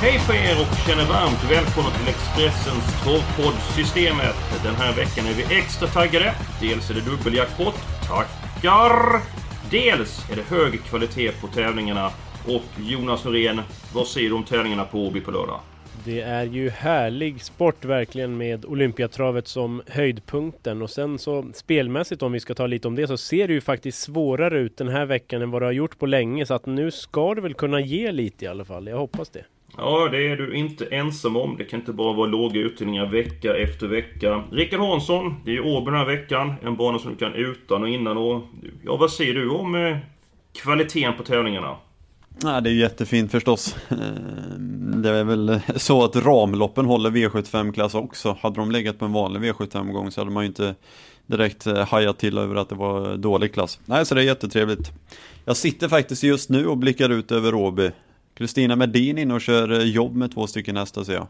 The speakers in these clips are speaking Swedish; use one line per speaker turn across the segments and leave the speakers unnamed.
Hej på er och känner varmt välkomna till Expressens torrpodd Systemet. Den här veckan är vi extra taggade. Dels är det dubbeljackpot. Tackar! Dels är det hög kvalitet på tävlingarna. Och Jonas Norén, vad säger du om tävlingarna på Åby på lördag?
Det är ju härlig sport verkligen med Olympiatravet som höjdpunkten och sen så spelmässigt om vi ska ta lite om det så ser det ju faktiskt svårare ut den här veckan än vad det har gjort på länge så att nu ska det väl kunna ge lite i alla fall. Jag hoppas det.
Ja, det är du inte ensam om. Det kan inte bara vara låga utdelningar vecka efter vecka. Rickard Hansson, det är ju Åby den här veckan. En bana som du kan utan och innan och... Ja, vad säger du om eh, kvaliteten på tävlingarna?
Ja, det är ju jättefint förstås. Eh, det är väl så att ramloppen håller V75-klass också. Hade de legat på en vanlig V75-gång så hade man ju inte direkt eh, hajat till över att det var dålig klass. Nej, så det är jättetrevligt. Jag sitter faktiskt just nu och blickar ut över Åby. Kristina Medin inne och kör eh, jobb med två stycken hästar ser jag.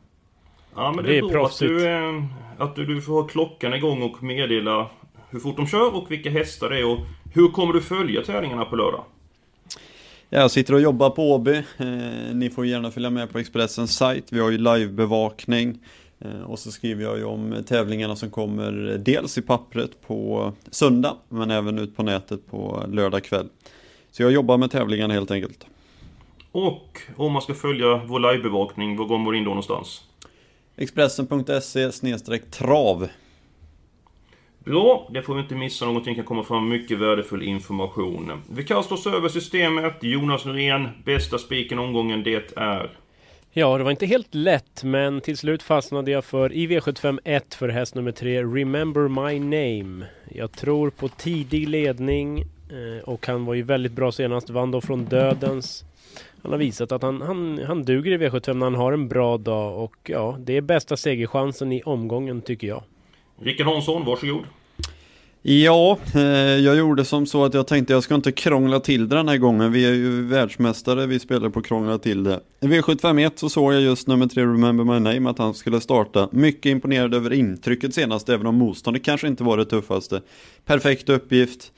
Ja, men det,
Det
är
är
bra att du, eh, att du, du får ha klockan igång och meddela hur fort de kör och vilka hästar det är och hur kommer du följa tävlingarna på lördag?
Jag sitter och jobbar på Åby. Eh, ni får gärna följa med på Expressens sajt. Vi har ju livebevakning. Eh, och så skriver jag ju om tävlingarna som kommer dels i pappret på söndag, men även ut på nätet på lördag kväll. Så jag jobbar med tävlingarna helt enkelt.
Och om man ska följa vår livebevakning, var går man in då någonstans?
Expressen.se trav.
Bra, det får vi inte missa någonting, kan komma fram mycket värdefull information. Vi kastar oss över systemet. Jonas Norén, bästa spiken omgången, det är...
Ja, det var inte helt lätt men till slut fastnade jag för i V75 1 för häst nummer 3 Remember My Name. Jag tror på tidig ledning eh, och han var ju väldigt bra senast, vann då från dödens. Han har visat att han, han, han duger i V75 när han har en bra dag och ja, det är bästa segerchansen i omgången tycker jag.
Rickard Hansson, varsågod.
Ja, eh, jag gjorde som så att jag tänkte jag ska inte krångla till det den här gången. Vi är ju världsmästare, vi spelar på krångla till det. I V751 så såg jag just nummer 3 Remember My Name att han skulle starta. Mycket imponerad över intrycket senast, även om motståndet kanske inte var det tuffaste. Perfekt uppgift.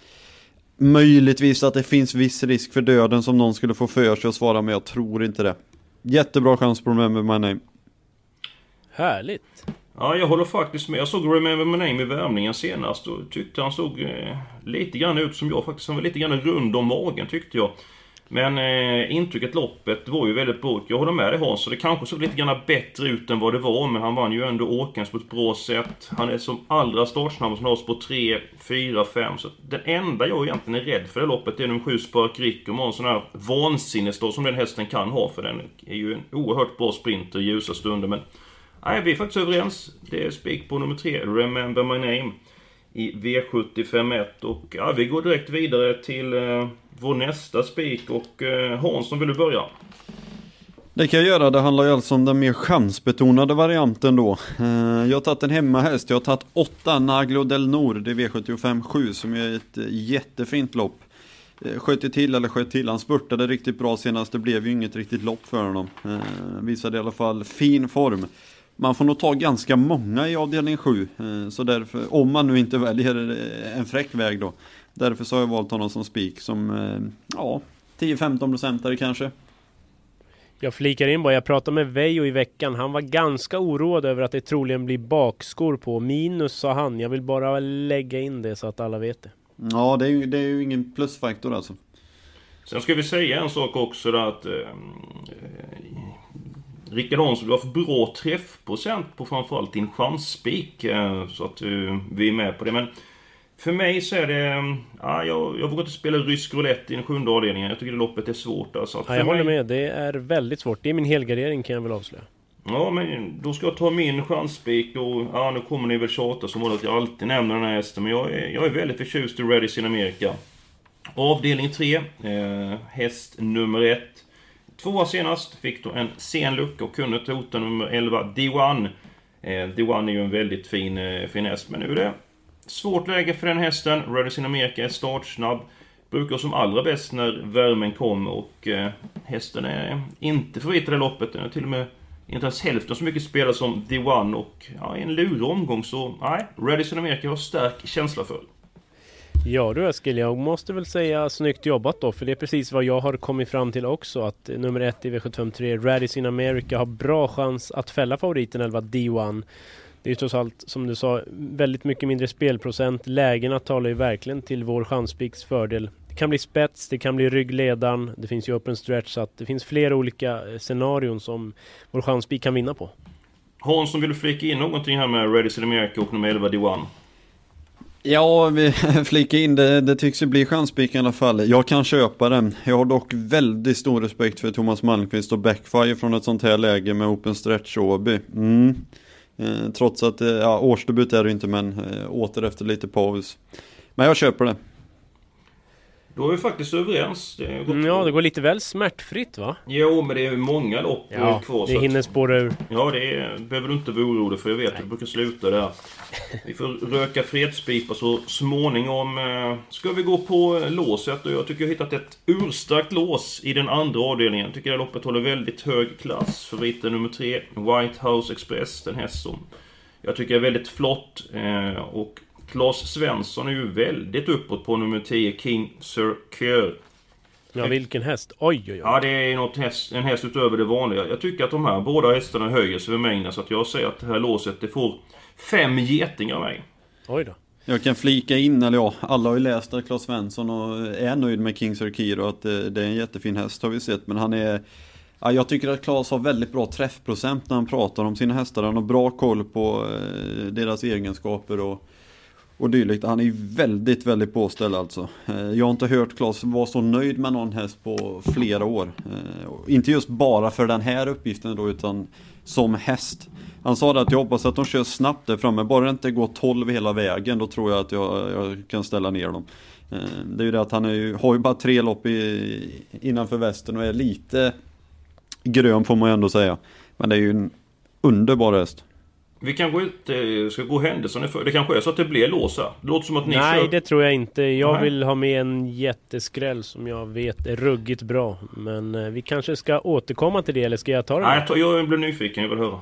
Möjligtvis att det finns viss risk för döden som någon skulle få för sig att svara, men jag tror inte det. Jättebra chans på Remember My Name.
Härligt!
Ja, jag håller faktiskt med. Jag såg Remember My Name i värmningen senast och tyckte han såg eh, lite grann ut som jag faktiskt. Han var lite grann rund om magen tyckte jag. Men eh, intrycket loppet var ju väldigt bra. Jag håller med dig Hans, så det kanske såg lite grann bättre ut än vad det var. Men han vann ju ändå Åkens på ett bra sätt. Han är som allra startsnabbast med oss på 3, 4, 5. Så den enda jag egentligen är rädd för det loppet är nummer 7 Spark Rick. och en sån här vansinnesdag som den hästen kan ha. För den är ju en oerhört bra sprinter i ljusa stunder. Men Nej, vi är faktiskt överens. Det är spik på nummer tre, Remember My Name. I V751 och ja, vi går direkt vidare till eh, vår nästa spik och eh, Hansson vill du börja?
Det kan jag göra, det handlar ju alltså om den mer chansbetonade varianten då. Eh, Jag har tagit en hemmahäst, jag har tagit 8 Naglo del Nord i V75 7 som är ett eh, jättefint lopp. Eh, Sköt ju till, eller sköt till, han spurtade riktigt bra senast, det blev ju inget riktigt lopp för honom. Eh, Visade i alla fall fin form. Man får nog ta ganska många i avdelning 7, eh, så därför, om man nu inte väljer eh, en fräck väg då. Därför så har jag valt honom som spik som, eh, ja, 10-15 procentare kanske.
Jag flikar in bara, jag pratade med Vejo i veckan. Han var ganska oroad över att det troligen blir bakskor på. Minus sa han. Jag vill bara lägga in det så att alla vet det.
Ja, det är ju, det är ju ingen plusfaktor alltså.
Sen ska vi säga en sak också där att... Eh, Rickard Hansson, du har för bra träffprocent på framförallt din chansspik. Eh, så att eh, vi är med på det. Men för mig så är det... eh, Ja, jag, jag vågar inte spela rysk roulette i den sjunde avdelningen. Jag tycker det loppet är svårt alltså.
Ja, jag
för
håller
mig-
med. Det är väldigt svårt. Det är min helgardering kan jag väl avslöja.
Ja, men då ska jag ta min chanspik och... Ja, nu kommer ni väl tjata som vanligt att jag alltid nämner den här hästen. Men jag är, jag är väldigt förtjust i Redis in America. Avdelning 3, eh, häst nummer 1. Tvåa senast, fick då en sen lucka och kunde hota nummer 11, D1. Eh, D1 är ju en väldigt fin, eh, men nu är det svårt läge för den hästen. Redis in America är startsnabb. Brukar som allra bäst när värmen kommer och eh, hästen är inte favorit i det loppet. Den är till och med inte ens hälften så mycket spelare som D1 och ja, i en lurig omgång så nej, Redis in America har stark känsla för.
Ja du Eskil, jag måste väl säga snyggt jobbat då, för det är precis vad jag har kommit fram till också. Att nummer ett i V753, Radis in America, har bra chans att fälla favoriten 11 D1. Det är trots allt, som du sa, väldigt mycket mindre spelprocent. Lägena talar ju verkligen till vår chanspiks fördel. Det kan bli spets, det kan bli ryggledaren, det finns ju open stretch, så att det finns flera olika eh, scenarion som vår chanspik kan vinna på.
Hansson, vill du flika in någonting här med Redis in America och nummer 11 D1?
Ja, vi flikar in det. Det tycks ju bli chanspik i alla fall. Jag kan köpa den. Jag har dock väldigt stor respekt för Thomas Malmqvist och Backfire från ett sånt här läge med Open Stretch Åby. Mm. Eh, trots att, eh, ja, årsdebut är det inte men eh, åter efter lite paus. Men jag köper det.
Då är vi faktiskt överens.
Det mm, ja, det går lite väl smärtfritt va?
Jo, men det är många lopp
ja, kvar. det hinner spåra ur.
Ja, det är, behöver du inte vara orolig för. Jag vet att det brukar sluta där. Vi får röka fredspipa så småningom. Eh, ska vi gå på låset och jag tycker jag har hittat ett urstarkt lås i den andra avdelningen. Jag tycker det loppet håller väldigt hög klass. Favoriten nummer tre, White House Express, den häst som jag tycker är väldigt flott. Eh, och Claes Svensson är ju väldigt uppåt på nummer 10, King Sir Keir.
Ja, vilken häst? Oj, oj, oj.
Ja, det är något häst, en häst utöver det vanliga. Jag tycker att de här båda hästarna höjer sig över mängden. Så att jag säger att det här låset, det får fem getingar av mig.
Oj då.
Jag kan flika in, eller ja, alla har ju läst att Claes Svensson och är nöjd med King Sir Keir och att det, det är en jättefin häst har vi sett. Men han är... Ja, jag tycker att Claes har väldigt bra träffprocent när han pratar om sina hästar. Han har bra koll på eh, deras egenskaper och och dylikt. Han är väldigt, väldigt påställd alltså. Eh, jag har inte hört Claes vara så nöjd med någon häst på flera år. Eh, inte just bara för den här uppgiften då, utan som häst. Han sa det att jag hoppas att de kör snabbt där framme, bara det inte går 12 hela vägen, då tror jag att jag, jag kan ställa ner dem. Eh, det är ju det att han ju, har ju bara tre lopp i, innanför västen och är lite grön får man ju ändå säga. Men det är ju en underbar häst.
Vi kanske inte ska gå händelserna för. Det kanske är så att det blir låsa. Det låter som att ni
Nej,
kör...
det tror jag inte. Jag Nej. vill ha med en jätteskräll som jag vet är ruggigt bra. Men eh, vi kanske ska återkomma till det, eller ska jag ta den?
Nej, jag blir nyfiken. Jag vill höra.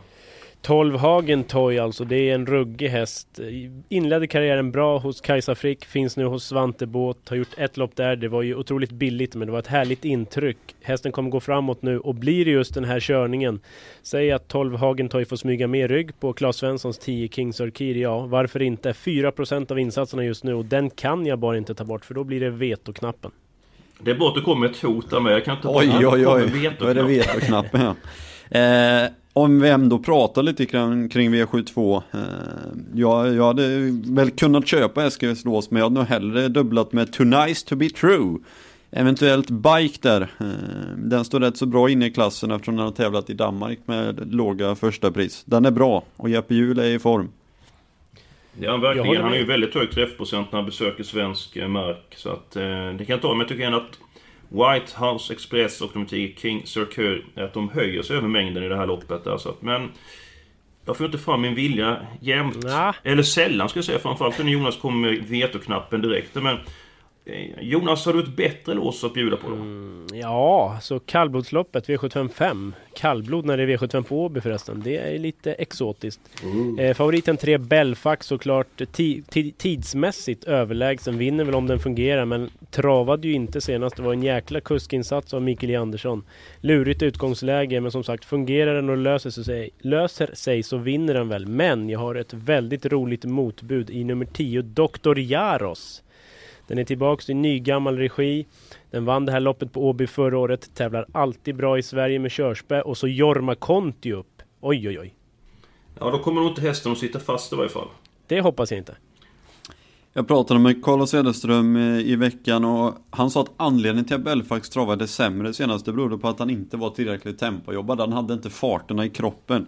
12 Hagen Toy alltså, det är en ruggig häst. Inledde karriären bra hos Kajsa Frick, finns nu hos Svante Båt, har gjort ett lopp där. Det var ju otroligt billigt men det var ett härligt intryck. Hästen kommer gå framåt nu och blir det just den här körningen. Säg att 12 Hagen Toy får smyga med rygg på Claes Svenssons 10 Kings Orkir, ja varför inte? 4% av insatserna just nu och den kan jag bara inte ta bort för då blir det vetoknappen.
Det är bra att du kommer med ett hot där med. Jag kan inte
oj, oj, oj, då är det vetoknappen ja. Eh, om vi ändå pratar lite kring, kring V72. Eh, jag, jag hade väl kunnat köpa SKS lås men jag hade nog hellre dubblat med Too Nice To Be True. Eventuellt Bike där. Eh, den står rätt så bra inne i klassen eftersom den har tävlat i Danmark med låga första pris. Den är bra och Jeppe Hjul är i form.
Ja verkligen. Han är ju väldigt hög träffprocent när han besöker svensk eh, mark. Så att eh, det kan jag ta. Men jag tycker ändå att White House Express och nummer 10 King Circuit, att de höjer sig över mängden i det här loppet. Alltså. Men jag får inte fram min vilja jämt. Nah. Eller sällan ska jag säga. Framförallt när Jonas kommer med vetoknappen direkt. Men Jonas, har du ett bättre lås att bjuda på då? Mm,
ja, så kallblodsloppet V755. Kallblod när det är V75 på Åby förresten. Det är lite exotiskt. Mm. Eh, favoriten 3 Belfax såklart tidsmässigt överlägsen. Vinner väl om den fungerar men travade ju inte senast. Det var en jäkla kuskinsats av Mikael Andersson. Lurigt utgångsläge men som sagt fungerar den och löser sig, löser sig så vinner den väl. Men jag har ett väldigt roligt motbud i nummer 10 Dr. Jaros. Den är tillbaks i nygammal regi. Den vann det här loppet på Åby förra året. Tävlar alltid bra i Sverige med körspö. Och så Jorma Konti upp. Oj, oj, oj.
Ja, då kommer nog inte hästen att sitta fast i varje fall.
Det hoppas jag inte.
Jag pratade med Carlos Söderström eh, i veckan och han sa att anledningen till att Belfax travade sämre senast det berodde på att han inte var tillräckligt tempojobbad. Han hade inte farterna i kroppen.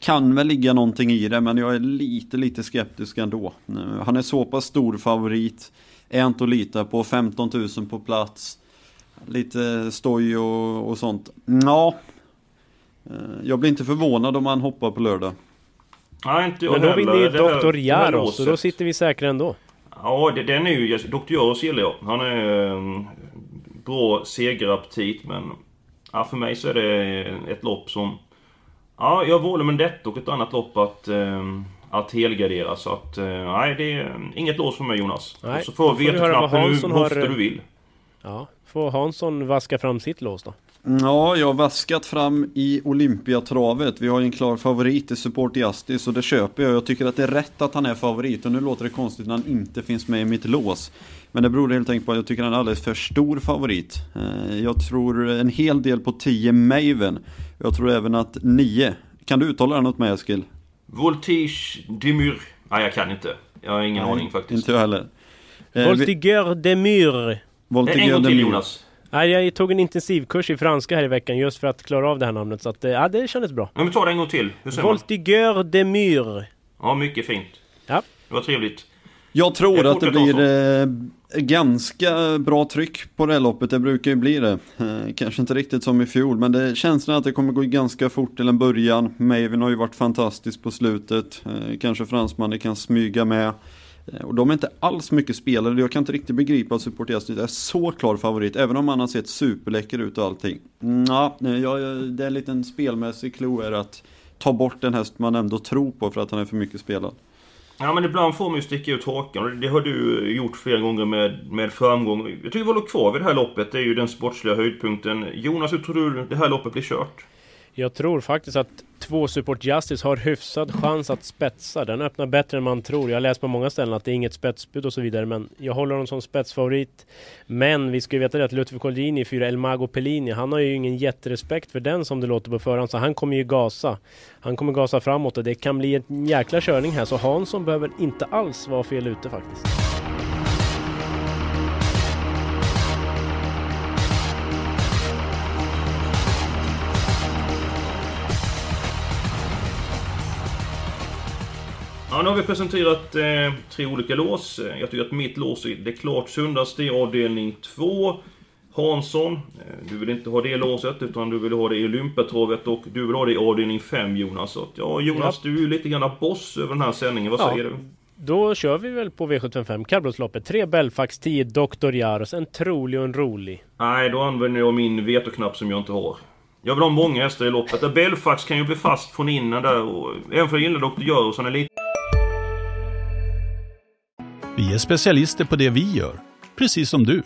Kan väl ligga någonting i det men jag är lite, lite skeptisk ändå. Eh, han är så pass stor favorit. Är inte att lita på. 15 000 på plats. Lite stoj och, och sånt. Ja. Eh, jag blir inte förvånad om han hoppar på lördag.
Nej, inte jag
Men då
heller.
vinner ju Dr. Jaros, så då sitter vi säkra ändå.
Ja, det, den är ju... Dr. Jaros gillar jag. Han är eh, bra segeraptit men... Ja, för mig så är det ett lopp som... Ja, jag valde med detta och ett annat lopp att... Eh, att helgardera så att... Eh, nej, det är inget lås för mig Jonas.
Nej,
och så får
får vi höra vad
veto-knappen hur
Hansson har-
ofta du vill.
Ja, får Hansson vaska fram sitt lås då?
Ja, jag har vaskat fram i Olympiatravet. Vi har ju en klar favorit i Support Justice och det köper jag. Jag tycker att det är rätt att han är favorit och nu låter det konstigt när han inte finns med i mitt lås. Men det beror helt enkelt på att jag tycker han är alldeles för stor favorit. Eh, Jag tror en hel del på 10 Maven. Jag tror även att 9. Kan du uttala den åt mig Eskil?
Voltige Demur. Nej, jag kan inte. Jag har ingen aning faktiskt.
Inte jag heller. Eh,
Voltigeur de Mur.
Eh,
Voltige
en gång till. Jonas.
Nej, jag tog en intensivkurs i franska här i veckan just för att klara av det här namnet. Så att, eh, ja, det kändes bra.
Men ta det en gång till.
Voltigeur de Mur.
Ja, mycket fint.
Ja.
Det var trevligt.
Jag tror
Jag
att det blir eh, ganska bra tryck på det här loppet, det brukar ju bli det. Eh, kanske inte riktigt som i fjol, men det känns att det kommer gå ganska fort till en början. Maven har ju varit fantastisk på slutet, eh, kanske fransmannen kan smyga med. Eh, och de är inte alls mycket spelare, jag kan inte riktigt begripa att Support är så klar favorit, även om han har sett superläcker ut och allting. Nja, eh, Ja, jag, det är en liten spelmässig clou är att ta bort en häst man ändå tror på för att han är för mycket spelad.
Ja men ibland får man ju sticka ut hakan och det har du gjort flera gånger med, med framgång. Jag tycker vi håller kvar vid det här loppet. Det är ju den sportsliga höjdpunkten. Jonas, hur tror du det här loppet blir kört?
Jag tror faktiskt att två Support Justice har hyfsad chans att spetsa. Den öppnar bättre än man tror. Jag har läst på många ställen att det är inget spetsbud och så vidare. Men jag håller honom som spetsfavorit. Men vi ska ju veta det att Ludvig Colgjini, fyra El Mago Pellini, han har ju ingen jätterespekt för den som det låter på förhand. Så han kommer ju gasa. Han kommer gasa framåt och det kan bli en jäkla körning här. Så Hansson behöver inte alls vara fel ute faktiskt.
Ja, nu har vi presenterat eh, tre olika lås. Jag tycker att mitt lås är det klart sundaste i avdelning 2. Hansson, eh, du vill inte ha det låset utan du vill ha det i Olympiatravet och du vill ha det i avdelning 5 Jonas. Så ja Jonas, du är ju lite grann boss över den här sändningen. Vad
Ja.
säger du?
Då kör vi väl på V75 kallblodsloppet. Tre Belfax, 10 Dr. Jaros. En trolig och en rolig.
Nej, då använder jag min vetoknapp som jag inte har. Jag vill ha många hästar i loppet. Belfax kan ju bli fast från innan där och... Även för jag gillar Dr. Jöros, han är lite...
Vi är specialister på det vi gör, precis som du.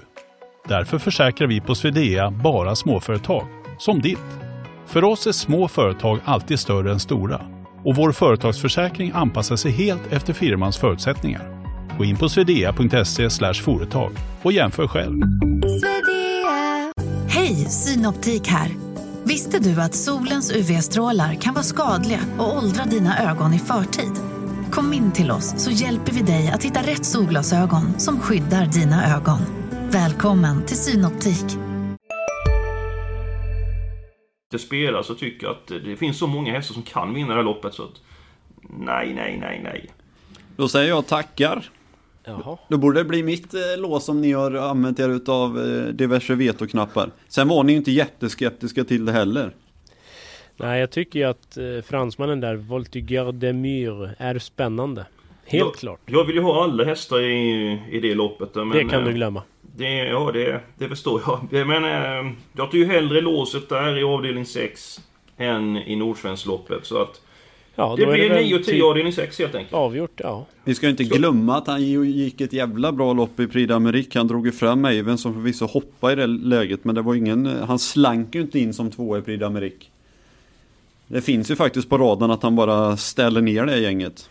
Därför försäkrar vi på Swedea bara småföretag, som ditt. För oss är små företag alltid större än stora och vår företagsförsäkring anpassar sig helt efter firmans förutsättningar. Gå in på swedea.se företag och jämför själv.
Hej, Synoptik här. Visste du att solens UV-strålar kan vara skadliga och åldra dina ögon i förtid? Kom in till oss så hjälper vi dig att hitta rätt solglasögon som skyddar dina ögon. Välkommen till Synoptik.
spelar så tycker jag att det finns så många hästar som kan vinna det här loppet så att... Nej, nej, nej, nej.
Då säger jag tackar.
Jaha.
Då borde det bli mitt eh, lås om ni har använt er utav eh, diverse vetoknappar. Sen var ni ju inte jätteskeptiska till det heller.
Nej, jag tycker ju att eh, fransmannen där, Voltigeur de Mur, är spännande. Helt
Ja,
klart.
Jag vill ju ha alla hästar i, i det loppet. Men,
det kan
eh,
du glömma.
Det, ja, det, det förstår jag. Men eh, jag tar ju hellre låset där i avdelning 6 än i Nordsvenskloppet. Så att
Ja,
det blir
väl
9 och 10
typ
avdelning 6 helt enkelt.
Avgjort, ja.
Vi ska ju inte glömma att han gick ett jävla bra lopp i Prix d'Amérique. Han drog ju fram Maven som förvisso hoppade i det läget. Men det var ingen, han slank ju inte in som två i Prix d'Amérique. Det finns ju faktiskt på raden att han bara ställer ner det gänget.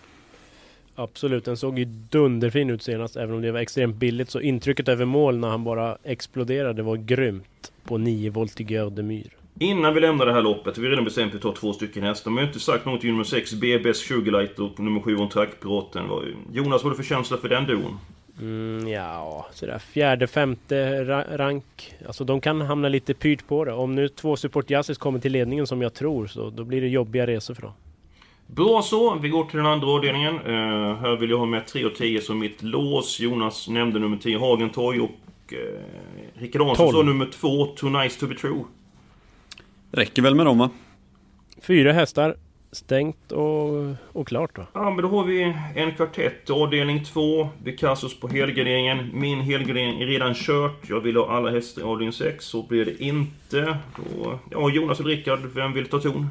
Absolut, den såg ju dunderfin ut senast. Även om det var extremt billigt. Så intrycket över mål när han bara exploderade var grymt. På 9 Voltigeur de Mur.
Innan vi lämnar det här loppet, vi har redan bestämt att vi tar två stycken hästar. Men jag har inte sagt någonting om nummer 6, BBS Sugarlight och nummer 7 On Track Piraten. Vad- Jonas, vad har du för känsla för den duon?
Mm, ja, sådär fjärde, femte ra rank. Alltså de kan hamna lite pyrt på det. Om nu två support jazzis kommer till ledningen som jag tror så då blir det jobbiga resor för dem.
Bra så, vi går till den andra avdelningen. Uh, här vill jag ha med 3 och 10 som mitt lås. Jonas nämnde nummer 10 Hagentorg och uh, Rickard Hansson sa nummer 2 Too Nice To Be True.
Räcker väl med dem va?
Fyra hästar. Stängt och, och klart då.
Ja, men då har vi en kvartett, avdelning 2. Vi kastar oss på helgarderingen. Min helgardering är redan kört. Jag vill ha alla hästar i avdelning 6. Så blir det inte. Då, ja, Jonas och Rickard, vem vill ta ton?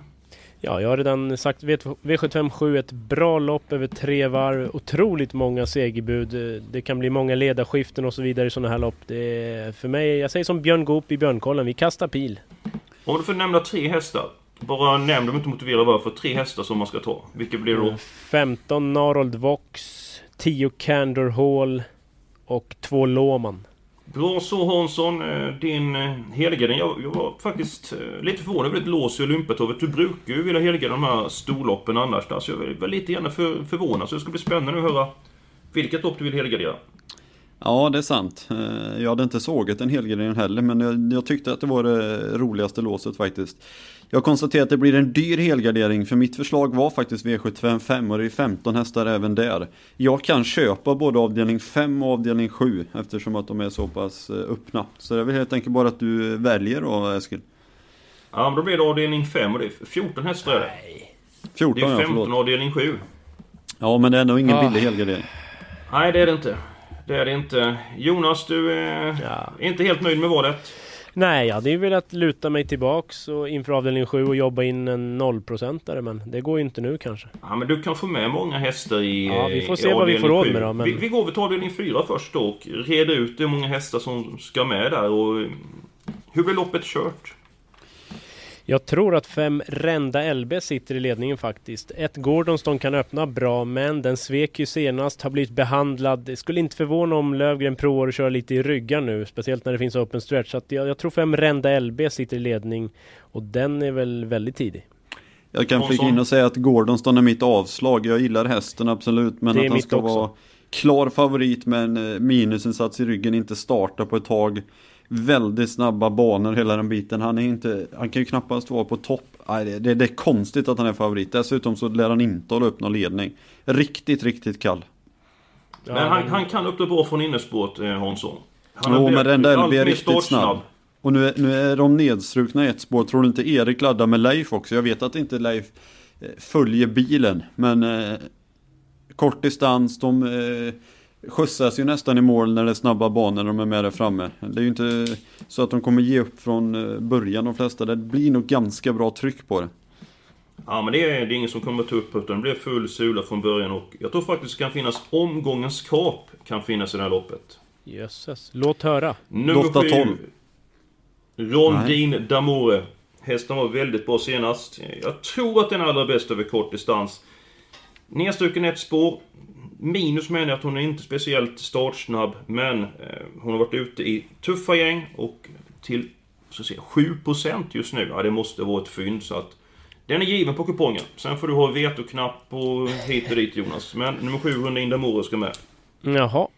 Ja, jag har redan sagt V757 ett bra lopp över tre varv. Otroligt många segerbud. Det kan bli många ledarskiften och så vidare i sådana här lopp. Det är för mig, jag säger som Björn Goop i Björnkollen, vi kastar pil.
Om du får nämna tre hästar. Bara nämn dem inte motivera varför. Tre hästar som man ska ta. Vilka blir det då?
15 Narold Vox, 10 Candor Hall och 2 Låman.
Bra så Hansson, eh, din eh, helgardering. Jag, jag var faktiskt eh, lite förvånad över ditt lås i Olympiatorvet. Du brukar ju vilja helgardera de här storloppen annars. Så jag var lite grann för, förvånad. Så det ska bli spännande att höra vilket lopp du vill helgardera.
Ja, det är sant. Jag hade inte sågat en helgardering heller, men jag, jag, tyckte att det var det roligaste låset faktiskt. Jag konstaterar att det blir en dyr helgardering för mitt förslag var faktiskt V755 och det är 15 hästar även där. Jag kan köpa både avdelning 5 och avdelning 7 eftersom att de är så pass eh, öppna. Så det är väl helt enkelt bara att du väljer då Eskil.
Ja men då blir det avdelning 5 och det är 14 hästar det.
14
Det är 15
ja,
avdelning 7.
Ja men det är ändå ingen
Ah.
billig helgardering.
Nej det är det inte. Det är det inte. Jonas du är
Ja.
inte helt nöjd med valet.
Nej, jag hade ju velat luta mig tillbaks och inför avdelning 7 och jobba in en nollprocentare men det går ju inte nu kanske.
Ja men du kan få med många hästar i
Ja, vi får
i
se vad vi får råd med då, men-
vi, vi går väl till avdelning 4 först då och reder ut hur många hästar som ska med där och hur blir loppet kört?
Jag tror att fem Renda LB sitter i ledningen faktiskt. Ett Gordonston kan öppna bra men den svek ju senast, har blivit behandlad. Det skulle inte förvåna om Lövgren provar att köra lite i ryggar nu, speciellt när det finns open stretch. Så jag, jag tror fem Renda LB sitter i ledning och den är väl väldigt tidig.
Jag kan flika in och säga att Gordonston är mitt avslag. Jag gillar hästen absolut, men att han ska
också.
vara klar favorit med en eh, minusinsats i ryggen, inte starta på ett tag. Väldigt snabba banor hela den biten. Han är inte, han kan ju knappast vara på topp. Nej, det, det, det är konstigt att han är favorit. Dessutom så lär han inte hålla upp någon ledning. Riktigt, riktigt kall.
Men han, han kan öppna bra från innerspåret eh, Hansson. Han
Jo, men den där blir
mer
riktigt snabb. Och nu är, nu är de nedstrukna i ett spår. Tror du inte Erik laddar med Leif också? Jag vet att inte Leif eh, följer bilen. Men eh, kort distans, de eh, skjutsas ju nästan i mål när det är snabba banor de är med där framme. Det är ju inte så att de kommer ge upp från eh, början de flesta. Det blir nog ganska bra tryck på det.
Ja men det är, det är ingen som kommer ta upp utan det blir full sula från början och jag tror faktiskt det kan finnas omgångens kap kan finnas i det här loppet.
Jösses, låt höra.
Nummer 7
tolv.
Rondin D'Amore. Hästen var väldigt bra senast. Jag tror att den är allra bäst över kort distans. Nedstruken ett spår. Minus menar jag att hon är inte speciellt startsnabb, men eh, hon har varit ute i tuffa gäng och till så att säga, 7% just nu. Ja, det måste vara ett fynd så att den är given på kupongen. Sen får du ha vetoknapp och hit och dit Jonas. Men nummer 7, Rondin D'Amore ska med.
Jaha.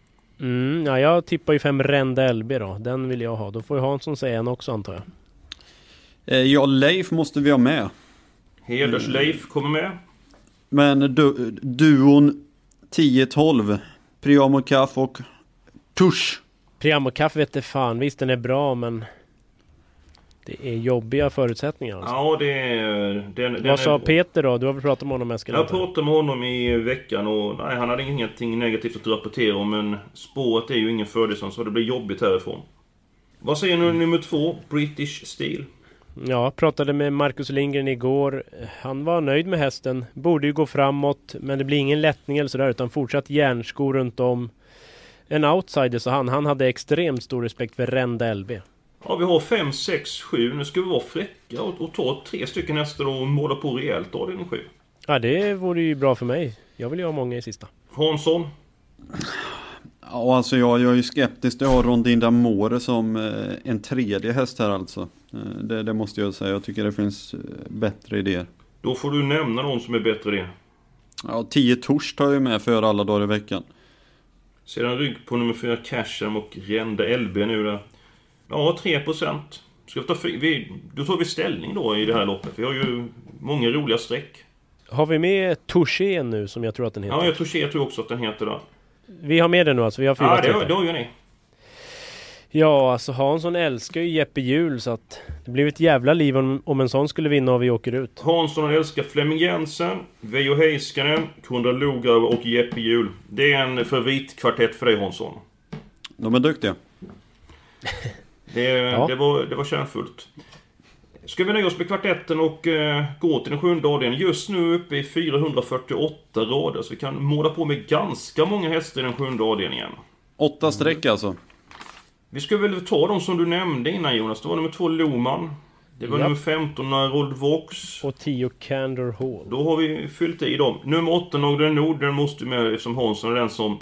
Mm, ja, jag tippar ju fem Renda LB då. Den vill jag ha. Då får ju Hansson säga en också antar jag.
Eh, ja, Leif måste vi ha med.
Heders-Leif kommer med.
Men du, duon 10-12. Priamo Kaf och Tush.
Priamo Kaffe vete fan. Visst den är bra men det är jobbiga förutsättningar alltså.
Ja, det är... Den, den
Vad sa
är,
Peter då? Du har väl pratat med honom Eskil?
Jag? pratade med honom i veckan och nej, han hade ingenting negativt att rapportera om men spåret är ju ingen fördel så det blir jobbigt härifrån. Vad säger nu nummer två, British Steel?
Ja, pratade med Marcus Lindgren igår. Han var nöjd med hästen. Borde ju gå framåt, men det blir ingen lättning eller sådär, utan fortsatt järnsko runt om. En outsider sa han. Han hade extremt stor respekt för Renda LB.
Ja, vi har 5, 6, 7. Nu ska vi vara fräcka och, och ta tre stycken hästar och måla på rejält avdelning 7.
Ja, det vore ju bra för mig. Jag vill ju ha många i sista.
Hansson?
Ja, alltså jag, jag är ju skeptisk till att ha Rondin D'Amore som eh, en tredje häst här alltså. Eh, det, det måste jag säga. Jag tycker det finns eh, bättre idéer.
Då får du nämna någon som är bättre det.
Ja, 10 Tors tar jag ju med för alla dagar i veckan.
Sedan rygg på nummer 4 Casham och Renda LB nu där. Ja, 3%. Ska vi ta, vi, då tar vi ställning då i det här loppet. Vi har ju många roliga streck.
Har vi med Touché nu som jag tror att den heter?
Ja, jag Touché tror också att den heter det.
Vi har med den nu alltså? Vi har fyra
Ja, det har, det har ju ni.
Ja, alltså Hansson älskar ju Jeppe Hjul så att det blir ett jävla liv om, om en sån skulle vinna och vi åker ut.
Hansson älskar Flemming Jensen, Veijo Heiskanen, Konrad Lograve och Jeppe Hjul. Det är en favoritkvartett för dig Hansson.
De är duktiga.
Det,
Ja.
det, var, det var kärnfullt. Ska vi nöja oss med kvartetten och eh, gå till den sjunde avdelningen. Just nu uppe i 448 rader, så vi kan måla på med ganska många hästar i den sjunde avdelningen.
Åtta streck alltså.
Vi ska väl ta de som du nämnde innan Jonas. Det var nummer två Loman. Det var
Japp.
nummer 15 Narold Vox.
Och 10 Candor Hall.
Då har vi fyllt i dem. Nummer 8 Nogden Nord, den måste med eftersom Hansson är den som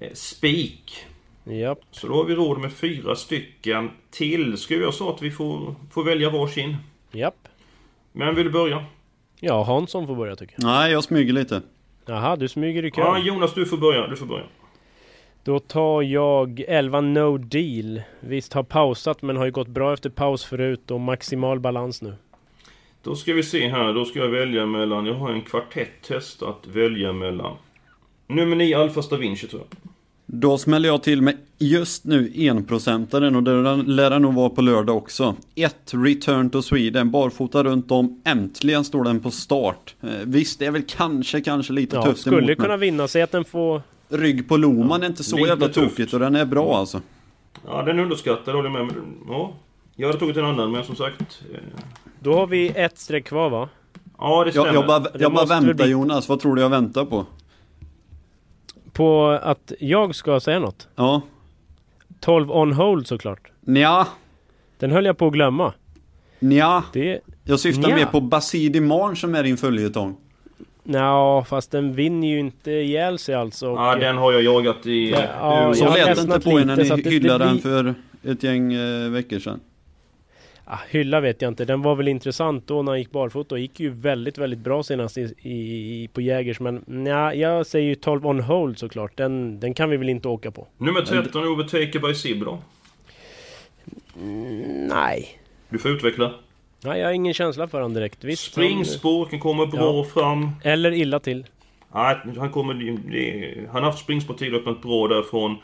eh, spik.
Japp.
Så då har vi råd med fyra stycken till. Ska jag så att vi får, får välja varsin?
Japp.
Men vill du börja?
Ja, Hansson får börja tycker jag.
Nej, jag smyger lite.
Jaha, du smyger i kön.
Ja, Jonas du får börja. Du får börja.
Då tar jag 11 No Deal. Visst har pausat men har ju gått bra efter paus förut och maximal balans nu.
Då ska vi se här. Då ska jag välja mellan... Jag har en kvartett hästar att välja mellan. Nummer 9 Alfa Stavinci tror jag.
Då smäller jag till med just nu enprocentaren och det lär den nog vara på lördag också. 1 Return to Sweden, barfota runt om. Äntligen står den på start. Eh, visst, det är väl kanske, kanske lite
Ja,
tufft
skulle
emot, men
kunna vinna. Säg att den får...
Rygg på Loman är inte så
Lite
jävla
tufft.
tokigt och den är bra alltså.
Ja, den är underskattad håller jag med. Men, ja, jag hade tagit en annan men som sagt... Eh,
Då har vi ett streck kvar va?
ja, det stämmer.
Jag, jag bara, jag bara väntar
bli-
Jonas, vad tror du jag väntar på?
På att jag ska säga något?
Ja,
12 on hold såklart.
nja,
Den höll jag på att glömma.
nja.
Det...
Jag syftar
Nja.
mer på Basidi Marn som är din följetong.
Nja, fast den vinner ju inte ihjäl sig alltså. och-
Ja, den har jag jagat i...
Ja, ja,
Så
jag har
lät inte på er när ni hyllade
det
den för ett gäng eh, veckor sedan.
Ah, hylla vet jag inte. Den var väl intressant då när han gick barfota och gick ju väldigt, väldigt bra senast i, i, på Jägers. Men nja, jag säger ju 12 on hold såklart. Den, den kan vi väl inte åka på?
Nummer 13 Overtaker by Sib då.
Nej.
Du får utveckla.
Nej, jag har ingen känsla för han direkt. Visst,
kan komma bra fram.
han, eller illa till.
Nej, han kommer... Han har haft springspår tidigare, öppnat bra därifrån.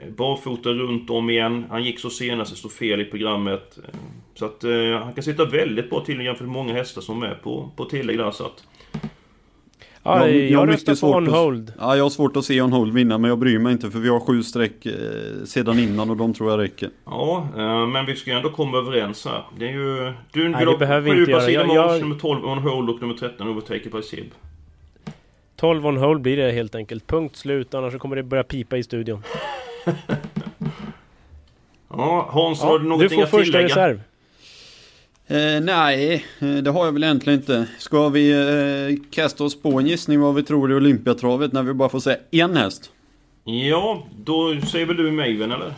Eh, Barfota runt om igen. Han gick så senast, det stod fel i programmet. Eh, Så att eh, han kan sitta väldigt bra till jämfört med många hästar som är på, på tillägg där så att...
Ja,
Jag-
jag,
jag har
röstar på
svårt
on
att-
hold.
Ja, jag har svårt att se On Hold vinna, men jag bryr mig inte för vi har sju streck eh, sedan innan och de tror jag räcker.
Ja, eh, men vi ska ju ändå komma överens här. Det är ju... Du
Nej, det behöver vi inte göra. Jag- jag-
nummer 12 On Hold och nummer 13 Overtaker by Sib.
12 on hold blir det helt enkelt. Punkt slut. Annars så kommer det börja pipa i studion.
Ja, Hans, har
Ja,
du
du
någonting
får
att
första
tillägga?
reserv.
Eh, nej, eh, det har jag väl egentligen inte. Ska vi eh, kasta oss på en gissning vad vi tror i Olympiatravet när vi bara får säga en häst?
Ja, då säger väl du Maven eller?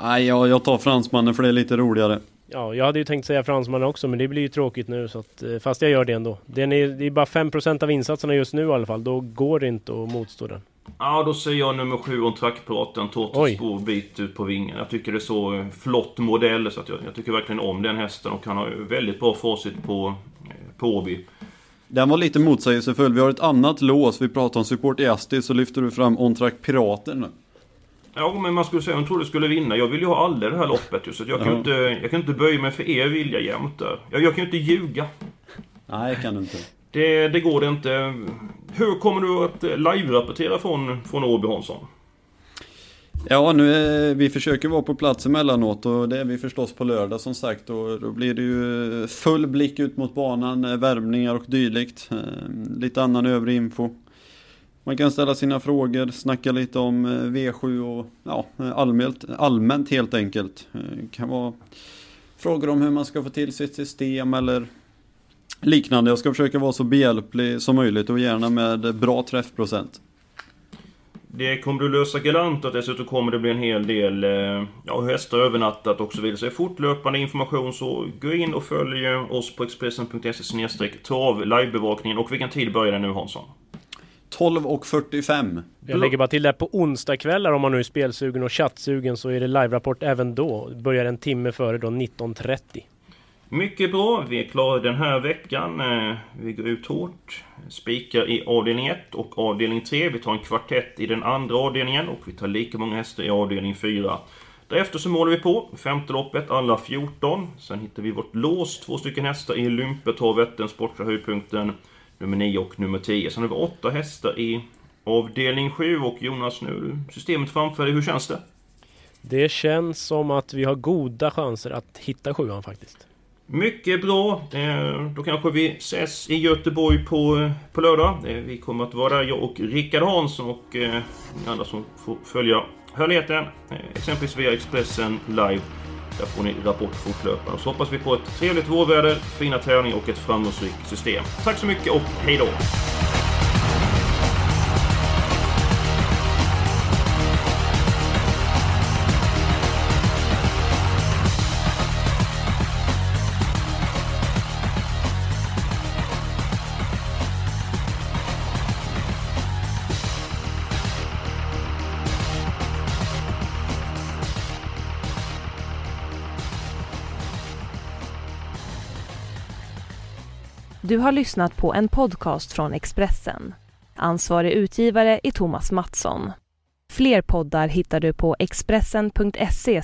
Nej, jag, jag tar fransmannen för det är lite roligare.
Ja, jag hade ju tänkt säga fransmannen också men det blir ju tråkigt nu så att, eh, Fast jag gör det ändå. Den är, det är bara 5% av insatserna just nu i alla fall. Då går det inte att motstå den.
Ja, då säger jag nummer 7 om trackpiraten,
Oj.
Tortes spår bit ut på vingen. Jag tycker det är så flott modell så att jag, jag tycker verkligen om den hästen och han har väldigt bra facit på, eh, på Åby.
Den var lite motsägelsefull. Vi har ett annat lås. Vi pratar om support i Asti så lyfter du fram Ontrack Piraten nu.
Ja, men man skulle säga hon trodde skulle vinna. Jag vill ju ha alla det här loppet ju, så jag kan
Ja.
inte, jag kan inte böja mig för er vilja jämt där. Jag, jag kan ju inte ljuga.
Nej, kan du inte.
Det, det går det inte. Hur kommer du att live-rapportera från, från Åby Hansson?
Ja, nu är, vi försöker vara på plats emellanåt och det är vi förstås på lördag som sagt. Och då blir det ju eh, full blick ut mot banan, eh, värmningar och dylikt. Lite annan övrig info. Man kan ställa sina frågor, snacka lite om V7 och ja, allmänt, allmänt helt enkelt. Det kan vara frågor om hur man ska få till sitt system eller liknande. Jag ska försöka vara så behjälplig som möjligt och gärna med bra träffprocent.
Det kommer du lösa galant och dessutom kommer det bli en hel del eh, ja, hästar övernattat och så vidare. Så fortlöpande information så gå in och följ oss på Expressen.se trav livebevakningen. Och vilken tid börjar den nu Hansson?
12.45.
Jag lägger bara till det här på onsdagskvällar om man nu är spelsugen och chattsugen så är det live-rapport även då. Börjar en timme före då 19.30.
Mycket bra, vi är klara den här veckan. Eh, vi går ut hårt. Spikar i avdelning 1 och avdelning 3. Vi tar en kvartett i den andra avdelningen och vi tar lika många hästar i avdelning 4. Därefter så målar vi på femte loppet, alla 14. Sen hittar vi vårt lås, två stycken hästar i Lympetorvet, den sportsliga höjdpunkten. Nummer 9 och nummer 10. Sen har vi åtta hästar i avdelning 7 och Jonas, nu är systemet framför dig. Hur känns det?
Det känns som att vi har goda chanser att hitta sjuan faktiskt.
Mycket bra. Eh, då kanske vi ses i Göteborg på, på lördag. Eh, vi kommer att vara där, jag och Rickard Hansson och eh, andra som får följa hörligheten. Eh, exempelvis via Expressen live. Där får ni rapport fortlöpande. Så hoppas vi på ett trevligt vårväder, fina tävlingar och ett framgångsrikt system. Tack så mycket och hej
Du har lyssnat på en podcast från Expressen. Ansvarig utgivare är Thomas Mattsson. Fler poddar hittar du på expressen.se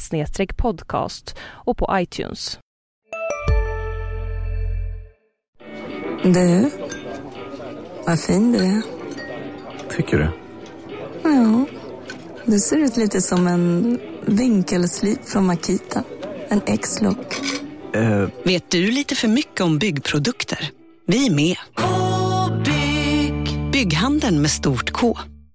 podcast och på iTunes.
Du, vad fin du är.
Tycker du?
Ja, du ser ut lite som en vinkelslip från Makita. En X-look.
Uh.
Vet du lite för mycket om byggprodukter? Vi är med.
-bygg.
Bygghandeln med stort K.